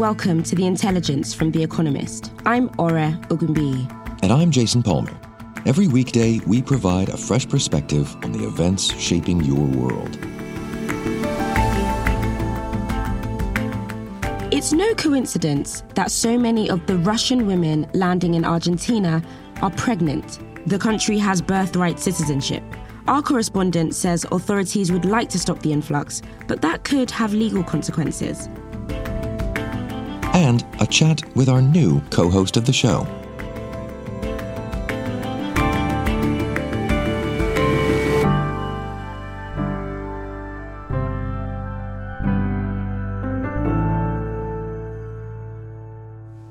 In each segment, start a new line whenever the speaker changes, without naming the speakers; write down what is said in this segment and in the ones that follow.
welcome to The Intelligence from The Economist. I'm Ore Ogunbiyi.
And I'm Jason Palmer. Every weekday, we provide a fresh perspective on the events shaping your world.
It's no coincidence that so many of the Russian women landing in Argentina are pregnant. The country has birthright citizenship. Our correspondent says authorities would like to stop the influx, but that could have legal consequences.
And a chat with our new co host of the show.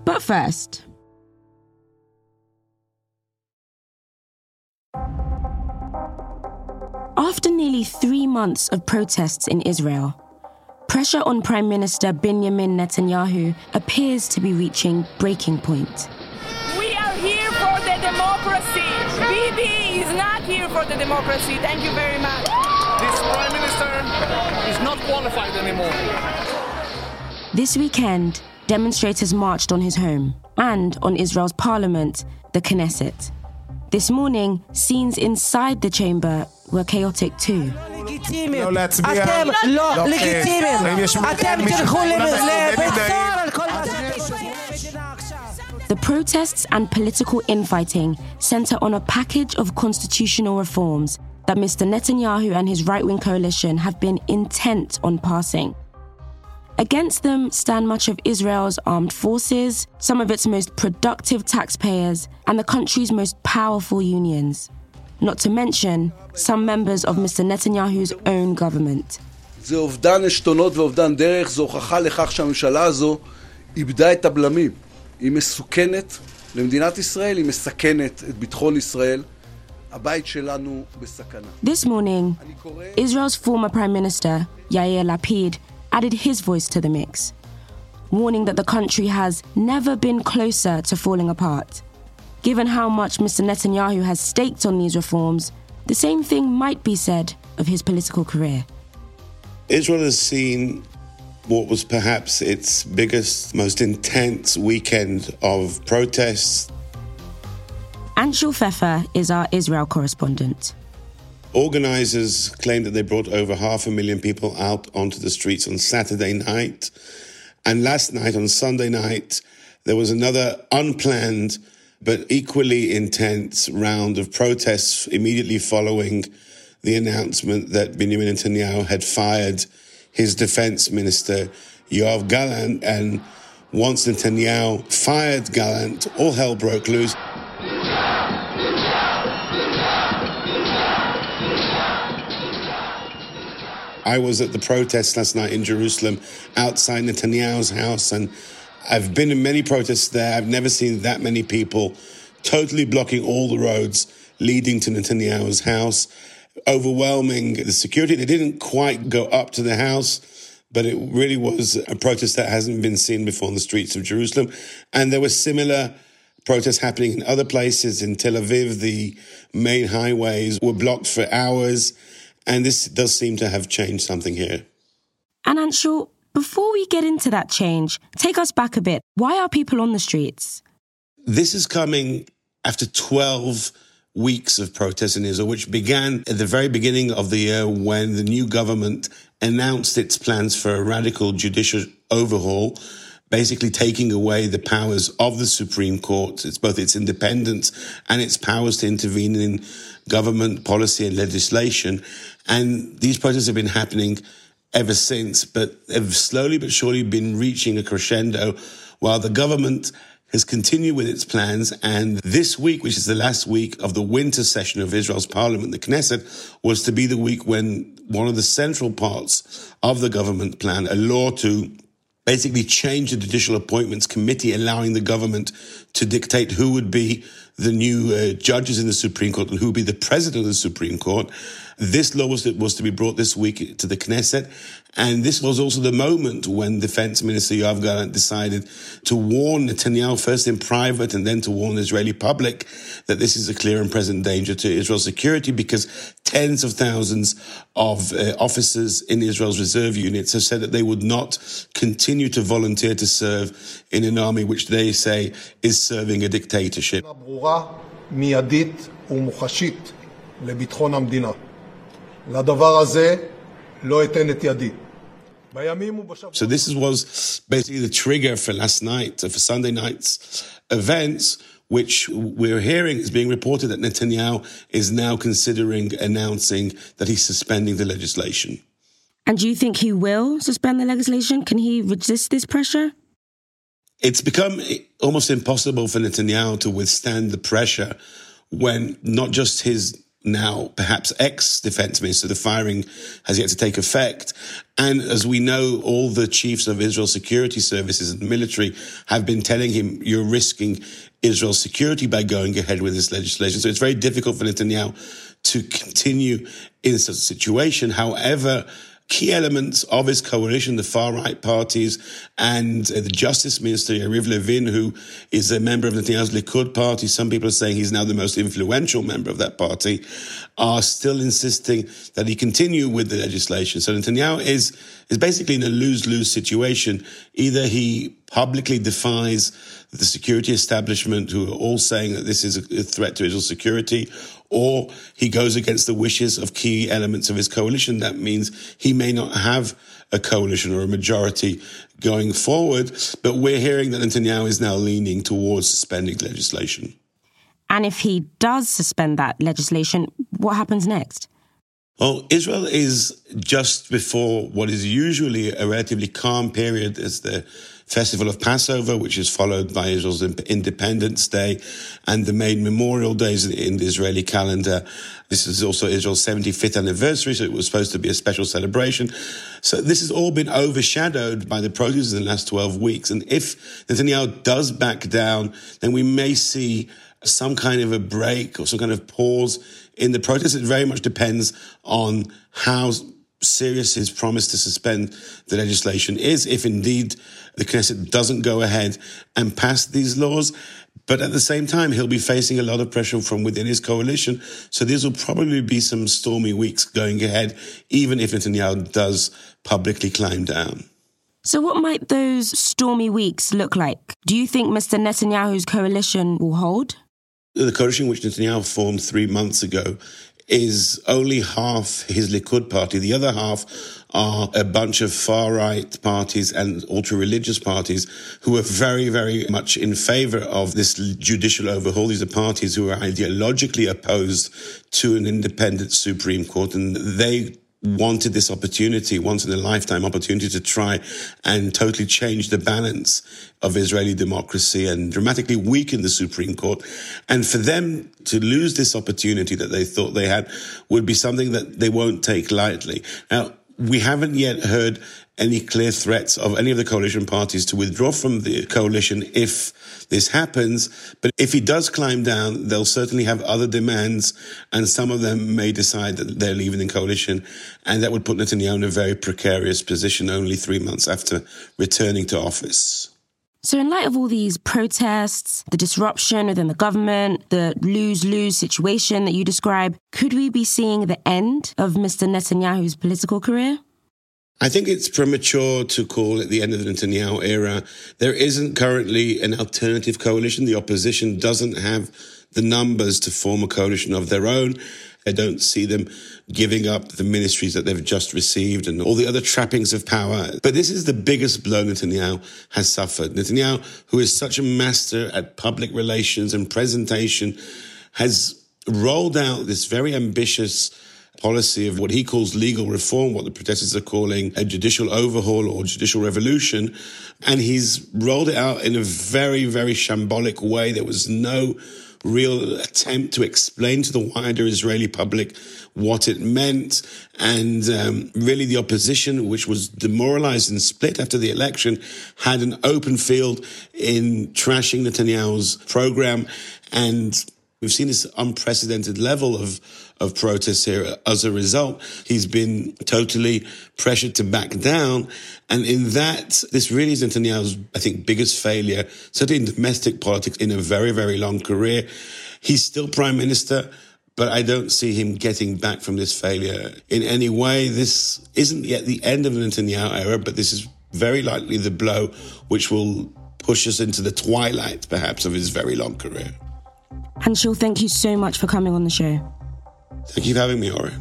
But first, after nearly three months of protests in Israel, pressure on Prime Minister Benjamin Netanyahu appears to be reaching breaking point.
We are here for the democracy. Bibi is not here for the democracy. Thank you very much.
This prime minister is not qualified anymore.
This weekend, demonstrators marched on his home and on Israel's parliament, the Knesset. This morning, scenes inside the chamber were chaotic too.
לא להצביע.
אתם לא
לא,
לגיטימיים.
אה, יש-
אתם
מישהו-
תלכו
למה
לבית
סטודנטים
סוהר על כל מה שאתם
The protests and political infighting center on a package of constitutional reforms that Mr. Netanyahu and his right wing coalition have been intent on passing. Against them stand much of Israel's armed forces, some of its most productive taxpayers, and the country's most powerful unions. Not to mention some members of Mr. Netanyahu's own government.
זה אובדן עשתונות ואובדן דרך, זו הוכחה לכך שהממשלה הזו איבדה את הבלמים. היא מסוכנת למדינת ישראל, היא מסכנת את ביטחון ישראל. הבית שלנו בסכנה.
This morning,
אני קורא...
Israel's former Prime Minister, Yair Lapid, added his voice to the mix, warning that the country has never been closer to falling apart. Given how much Mr. Netanyahu has staked on these reforms, the same thing might be said of his political career.
Israel has seen what was perhaps its biggest, most intense weekend of protests.
Anshel Pfeffer is our Israel correspondent.
Organizers claim that they brought over half a million people out onto the streets on Saturday night. And last night, on Sunday night, there was another unplanned but equally intense round of protests immediately following the announcement that Benjamin Netanyahu had fired his defense minister, Yoav Gallant. And once Netanyahu fired Gallant, all hell broke loose. I was at the protest last night in Jerusalem outside Netanyahu's house, and I've been in many protests there. I've never seen that many people totally blocking all the roads leading to Netanyahu's house, overwhelming the security. They didn't quite go up to the house, but it really was a protest that hasn't been seen before on the streets of Jerusalem. And there were similar protests happening in other places. In Tel Aviv, the main highways were blocked for hours. And this does seem to have changed something here.
And Anshel, before we get into that change, take us back a bit. Why are people on the streets?
This is coming after 12 weeks of protests in Israel, which began at the very beginning of the year when the new government announced its plans for a radical judicial overhaul, basically taking away the powers of the Supreme Court. It's both its independence and its powers to intervene in government policy and legislation. And these protests have been happening ever since, but have slowly but surely been reaching a crescendo while the government has continued with its plans. And this week, which is the last week of the winter session of Israel's parliament, the Knesset, was to be the week when one of the central parts of the government plan, a law to basically change the judicial appointments committee, allowing the government to dictate who would be the new uh, judges in the Supreme Court and who would be the president of the Supreme Court. This law was, was to be brought this week to the Knesset. And this was also the moment when Defense Minister Yoav Gallant decided to warn Netanyahu first in private and then to warn the Israeli public that this is a clear and present danger to Israel's security because tens of thousands of uh, officers in Israel's reserve units have said that they would not continue to volunteer to serve in an army which they say is serving a dictatorship.
לדבר הזה לא אתן את ידי.
So this was basically the trigger for last night, for Sunday night's events, which we're hearing is being reported that Netanyahu is now considering announcing that he's suspending the legislation.
And do you think he will suspend the legislation? Can he resist this pressure?
It's become almost impossible for Netanyahu to withstand the pressure when not just his now perhaps ex defense minister. The firing has yet to take effect. And as we know, all the chiefs of Israel's security services and military have been telling him, you're risking Israel's security by going ahead with this legislation. So it's very difficult for Netanyahu to continue in such a situation. However, key elements of his coalition, the far right parties, and uh, the Justice Minister, Yariv Levin, who is a member of Netanyahu's Likud party. Some people are saying he's now the most influential member of that party, are still insisting that he continue with the legislation. So Netanyahu is, is basically in a lose-lose situation. Either he publicly defies the security establishment who are all saying that this is a threat to Israel's security, or he goes against the wishes of key elements of his coalition. That means he may not have a coalition or a majority going forward. But we're hearing that Netanyahu is now leaning towards suspending legislation.
And if he does suspend that legislation, what happens next?
Well, Israel is just before what is usually a relatively calm period as the festival of Passover, which is followed by Israel's Independence Day and the main memorial days in the Israeli calendar. This is also Israel's 75th anniversary, so it was supposed to be a special celebration. So this has all been overshadowed by the protests in the last 12 weeks. And if Netanyahu does back down, then we may see some kind of a break or some kind of pause in the protests. It very much depends on how serious his promise to suspend the legislation is, if indeed the Knesset doesn't go ahead and pass these laws. But at the same time, he'll be facing a lot of pressure from within his coalition. So these will probably be some stormy weeks going ahead, even if Netanyahu does publicly climb down.
So, what might those stormy weeks look like? Do you think Mr. Netanyahu's coalition will hold?
The coalition which Netanyahu formed three months ago is only half his Likud party. The other half are a bunch of far right parties and ultra religious parties who are very, very much in favor of this judicial overhaul. These are parties who are ideologically opposed to an independent Supreme Court and they wanted this opportunity, once in a lifetime opportunity to try and totally change the balance of Israeli democracy and dramatically weaken the Supreme Court. And for them to lose this opportunity that they thought they had would be something that they won't take lightly. Now, we haven't yet heard any clear threats of any of the coalition parties to withdraw from the coalition if this happens. But if he does climb down, they'll certainly have other demands, and some of them may decide that they're leaving the coalition, and that would put Netanyahu in a very precarious position only three months after returning to office.
So, in light of all these protests, the disruption within the government, the lose lose situation that you describe, could we be seeing the end of Mr. Netanyahu's political career?
I think it's premature to call it the end of the Netanyahu era. There isn't currently an alternative coalition. The opposition doesn't have the numbers to form a coalition of their own. I don't see them giving up the ministries that they've just received and all the other trappings of power. But this is the biggest blow Netanyahu has suffered. Netanyahu, who is such a master at public relations and presentation, has rolled out this very ambitious policy of what he calls legal reform, what the protesters are calling a judicial overhaul or judicial revolution. And he's rolled it out in a very, very shambolic way. There was no real attempt to explain to the wider Israeli public what it meant. And um, really, the opposition, which was demoralized and split after the election, had an open field in trashing Netanyahu's program. And we've seen this unprecedented level of of protests here. As a result, he's been totally pressured to back down. And in that, this really is Netanyahu's, I think, biggest failure, certainly in domestic politics in a very, very long career. He's still prime minister, but I don't see him getting back from this failure in any way. This isn't yet the end of the Netanyahu era, but this is very likely the blow which will push us into the twilight, perhaps, of his very long career.
Anshel, thank you so much for coming on the show.
Thank you for having me, Ore.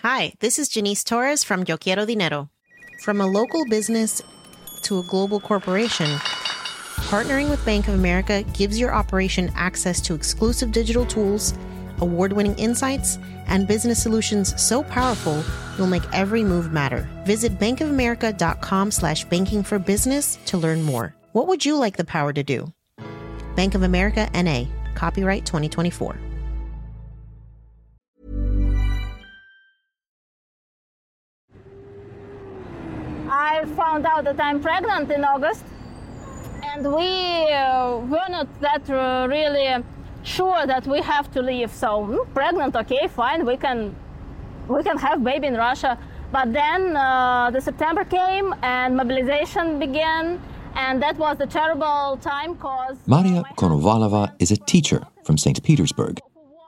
Hi, this is Janice Torres from Yo Quiero Dinero. From a local business to a global corporation, partnering with Bank of America gives your operation access to exclusive digital tools, award winning insights, and business solutions so powerful you'll make every move matter. Visit bankofamerica.com slash banking for business to learn more. What would you like the power to do? Bank of America NA, copyright 2024.
I found out that I'm pregnant in August, and we uh, were not that uh, really sure that we have to leave. So hmm, pregnant, okay, fine, we can we can have baby in Russia. But then uh, the September came and mobilization began, and that was a terrible time because
Maria Konovalova is a teacher from St. Petersburg.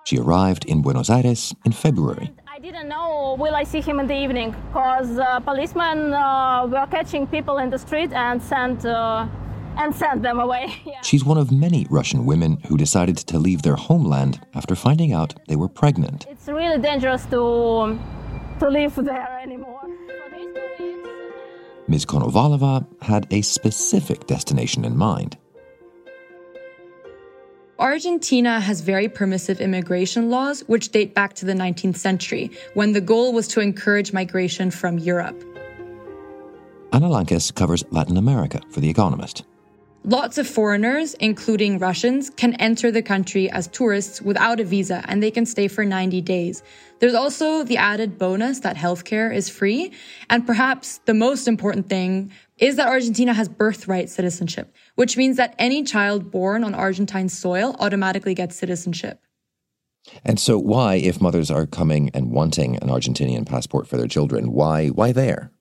She arrived in Buenos Aires in February.
I didn't know will I see him in the evening because uh, policemen uh, were catching people in the street and sent uh, and sent them away.
Yeah. She's one of many Russian women who decided to leave their homeland after finding out they were pregnant.
It's really dangerous to um, to live there anymore.
Ms. Konovalova had a specific destination in mind.
Argentina has very permissive immigration laws, which date back to the 19th century, when the goal was to encourage migration from Europe.
Anna Lankes covers Latin America for The Economist.
Lots of foreigners, including Russians, can enter the country as tourists without a visa and they can stay for 90 days. There's also the added bonus that healthcare is free. And perhaps the most important thing is that Argentina has birthright citizenship, which means that any child born on Argentine soil automatically gets citizenship.
And so why if mothers are coming and wanting an Argentinian passport for their children, why why there?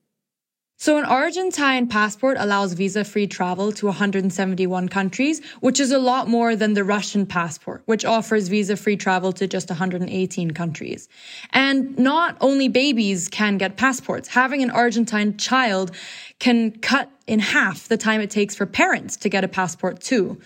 So an Argentine passport allows visa-free travel to 171 countries, which is a lot more than the Russian passport, which offers visa-free travel to just 118 countries. And not only babies can get passports. Having an Argentine child can cut in half the time it takes for parents to get a passport too.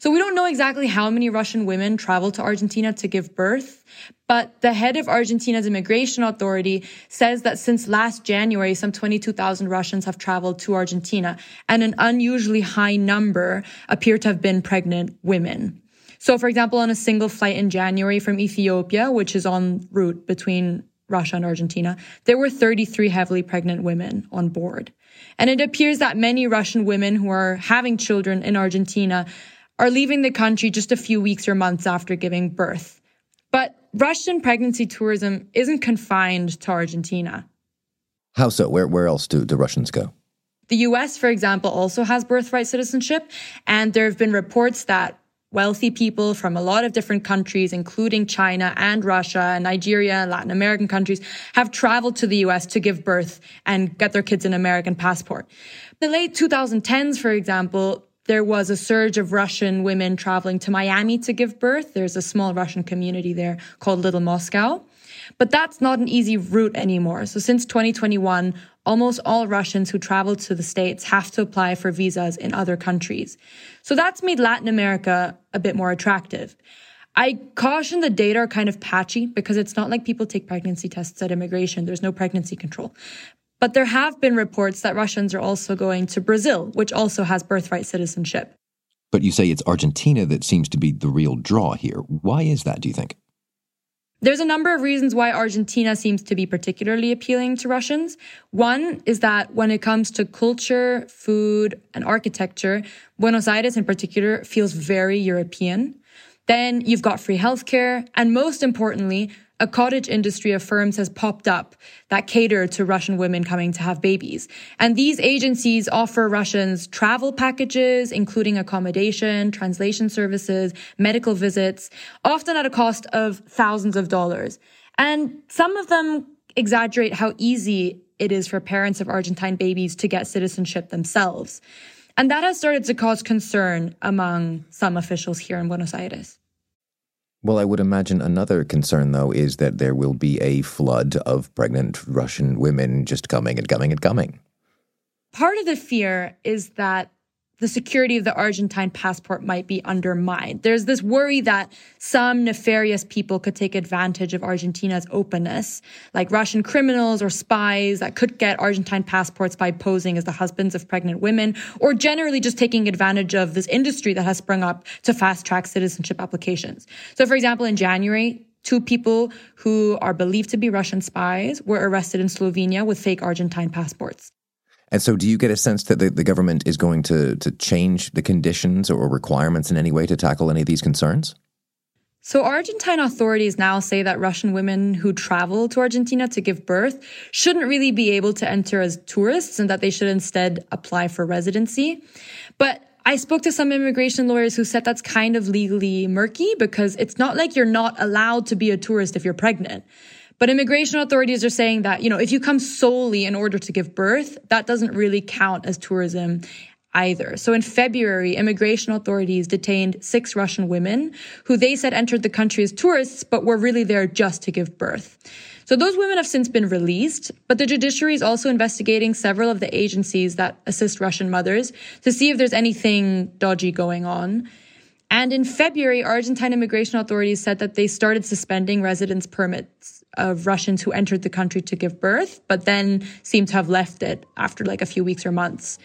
So we don't know exactly how many Russian women travel to Argentina to give birth, but the head of Argentina's immigration authority says that since last January, some 22,000 Russians have traveled to Argentina, and an unusually high number appear to have been pregnant women. So, for example, on a single flight in January from Ethiopia, which is en route between Russia and Argentina, there were 33 heavily pregnant women on board. And it appears that many Russian women who are having children in Argentina are leaving the country just a few weeks or months after giving birth. But Russian pregnancy tourism isn't confined to Argentina.
How so? Where, where else do, do Russians go?
The US, for example, also has birthright citizenship, and there have been reports that wealthy people from a lot of different countries, including China and Russia and Nigeria and Latin American countries, have traveled to the US to give birth and get their kids an American passport. The late 2010s, for example, there was a surge of Russian women traveling to Miami to give birth. There's a small Russian community there called Little Moscow. But that's not an easy route anymore. So since 2021, almost all Russians who travel to the States have to apply for visas in other countries. So that's made Latin America a bit more attractive. I caution the data are kind of patchy because it's not like people take pregnancy tests at immigration. There's no pregnancy control. But there have been reports that Russians are also going to Brazil, which also has birthright citizenship.
But you say it's Argentina that seems to be the real draw here. Why is that, do you think?
There's a number of reasons why Argentina seems to be particularly appealing to Russians. One is that when it comes to culture, food, and architecture, Buenos Aires in particular feels very European. Then you've got free healthcare, and most importantly, a cottage industry of firms has popped up that cater to Russian women coming to have babies. And these agencies offer Russians travel packages, including accommodation, translation services, medical visits, often at a cost of thousands of dollars. And some of them exaggerate how easy it is for parents of Argentine babies to get citizenship themselves. And that has started to cause concern among some officials here in Buenos Aires.
Well, I would imagine another concern, though, is that there will be a flood of pregnant Russian women just coming and coming and coming.
Part of the fear is that the security of the Argentine passport might be undermined. There's this worry that some nefarious people could take advantage of Argentina's openness, like Russian criminals or spies that could get Argentine passports by posing as the husbands of pregnant women, or generally just taking advantage of this industry that has sprung up to fast track citizenship applications. So, for example, in January, two people who are believed to be Russian spies were arrested in Slovenia with fake Argentine passports.
And so, do you get a sense that the, the government is going to, to change the conditions or requirements in any way to tackle any of these concerns?
So, Argentine authorities now say that Russian women who travel to Argentina to give birth shouldn't really be able to enter as tourists and that they should instead apply for residency. But I spoke to some immigration lawyers who said that's kind of legally murky because it's not like you're not allowed to be a tourist if you're pregnant. But immigration authorities are saying that, you know, if you come solely in order to give birth, that doesn't really count as tourism either. So in February, immigration authorities detained six Russian women who they said entered the country as tourists, but were really there just to give birth. So those women have since been released, but the judiciary is also investigating several of the agencies that assist Russian mothers to see if there's anything dodgy going on. And in February, Argentine immigration authorities said that they started suspending residence permits of Russians who entered the country to give birth, but then seem to have left it after like a few weeks or months.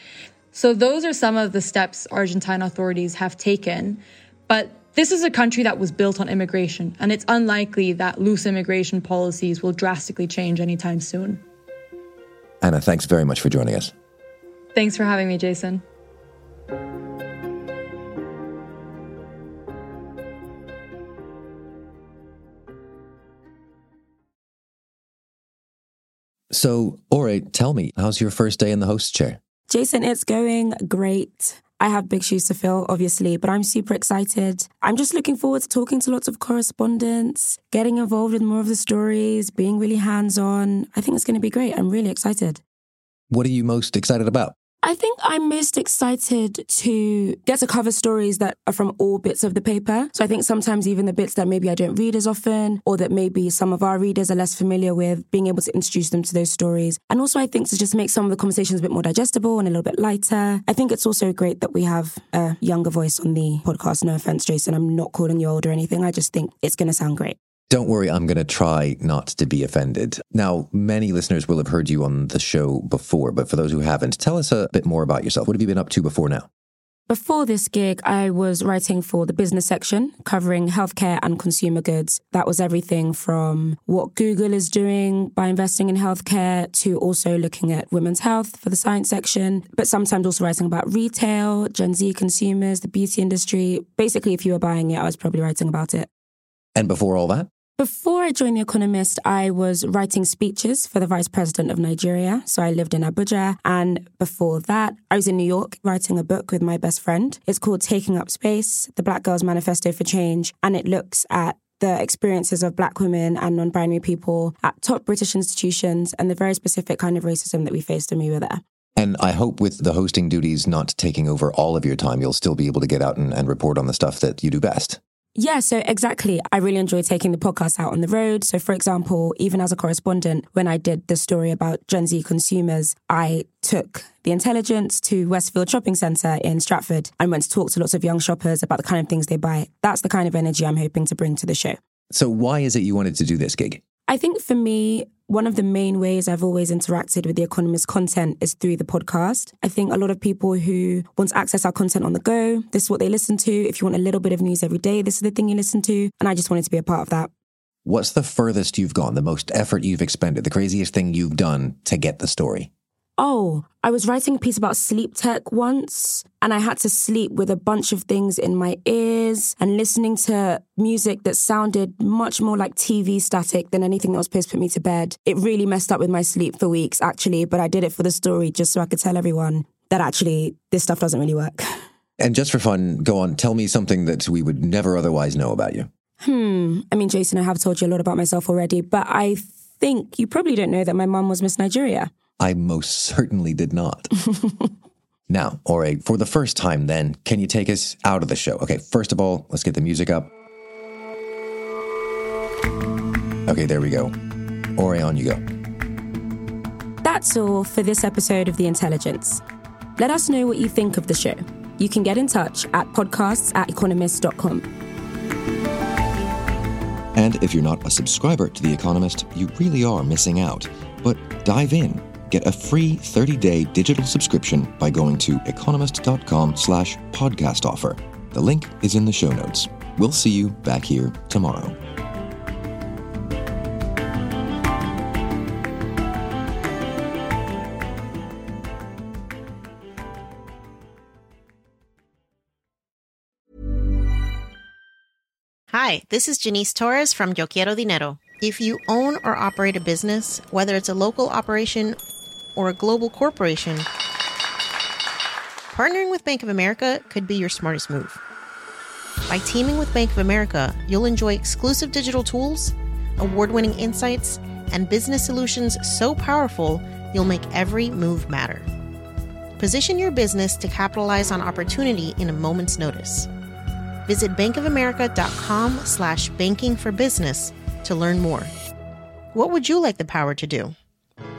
So those are some of the steps Argentine authorities have taken. But this is a country that was built on immigration, and it's unlikely that loose immigration policies will drastically change anytime soon.
Anna, thanks very much for joining us.
Thanks for having me, Jason.
So, Ore, tell me, how's your first day in the host chair?
Jason, it's going great. I have big shoes to fill, obviously, but I'm super excited. I'm just looking forward to talking to lots of correspondents, getting involved with more of the stories, being really hands on. I think it's going to be great. I'm really excited.
What are you most excited about?
I think I'm most excited to get to cover stories that are from all bits of the paper. So I think sometimes even the bits that maybe I don't read as often or that maybe some of our readers are less familiar with, being able to introduce them to those stories. And also I think to just make some of the conversations a bit more digestible and a little bit lighter. I think it's also great that we have a younger voice on the podcast. No offense, Jason. I'm not calling you old or anything. I just think it's going to sound great.
Don't worry, I'm going to try not to be offended. Now, many listeners will have heard you on the show before, but for those who haven't, tell us a bit more about yourself. What have you been up to before now?
Before this gig, I was writing for the business section, covering healthcare and consumer goods. That was everything from what Google is doing by investing in healthcare to also looking at women's health for the science section, but sometimes also writing about retail, Gen Z consumers, the beauty industry. Basically, if you were buying it, I was probably writing about it.
And before all that?
Before I joined The Economist, I was writing speeches for the Vice President of Nigeria. So I lived in Abuja. And before that, I was in New York writing a book with my best friend. It's called Taking Up Space The Black Girls Manifesto for Change. And it looks at the experiences of black women and non binary people at top British institutions and the very specific kind of racism that we faced when we were there.
And I hope with the hosting duties not taking over all of your time, you'll still be able to get out and, and report on the stuff that you do best.
Yeah, so exactly. I really enjoy taking the podcast out on the road. So, for example, even as a correspondent, when I did the story about Gen Z consumers, I took the intelligence to Westfield Shopping Centre in Stratford and went to talk to lots of young shoppers about the kind of things they buy. That's the kind of energy I'm hoping to bring to the show.
So, why is it you wanted to do this gig?
I think for me, one of the main ways I've always interacted with The Economist content is through the podcast. I think a lot of people who want to access our content on the go, this is what they listen to. If you want a little bit of news every day, this is the thing you listen to. And I just wanted to be a part of that.
What's the furthest you've gone, the most effort you've expended, the craziest thing you've done to get the story?
Oh, I was writing a piece about sleep tech once, and I had to sleep with a bunch of things in my ears and listening to music that sounded much more like TV static than anything that was supposed to put me to bed. It really messed up with my sleep for weeks, actually, but I did it for the story just so I could tell everyone that actually this stuff doesn't really work.
And just for fun, go on, tell me something that we would never otherwise know about you.
Hmm. I mean, Jason, I have told you a lot about myself already, but I think you probably don't know that my mum was Miss Nigeria.
I most certainly did not. now, Ore, for the first time, then, can you take us out of the show? Okay, first of all, let's get the music up. Okay, there we go. Ore, on you go.
That's all for this episode of The Intelligence. Let us know what you think of the show. You can get in touch at podcasts at economist.com.
And if you're not a subscriber to The Economist, you really are missing out. But dive in Get a free 30-day digital subscription by going to economist.com slash podcast offer. The link is in the show notes. We'll see you back here tomorrow.
Hi, this is Janice Torres from Yo Quiero Dinero. If you own or operate a business, whether it's a local operation or a global corporation, partnering with Bank of America could be your smartest move. By teaming with Bank of America, you'll enjoy exclusive digital tools, award winning insights, and business solutions so powerful you'll make every move matter. Position your business to capitalize on opportunity in a moment's notice. Visit bankofamerica.com slash banking for business to learn more. What would you like the power to do?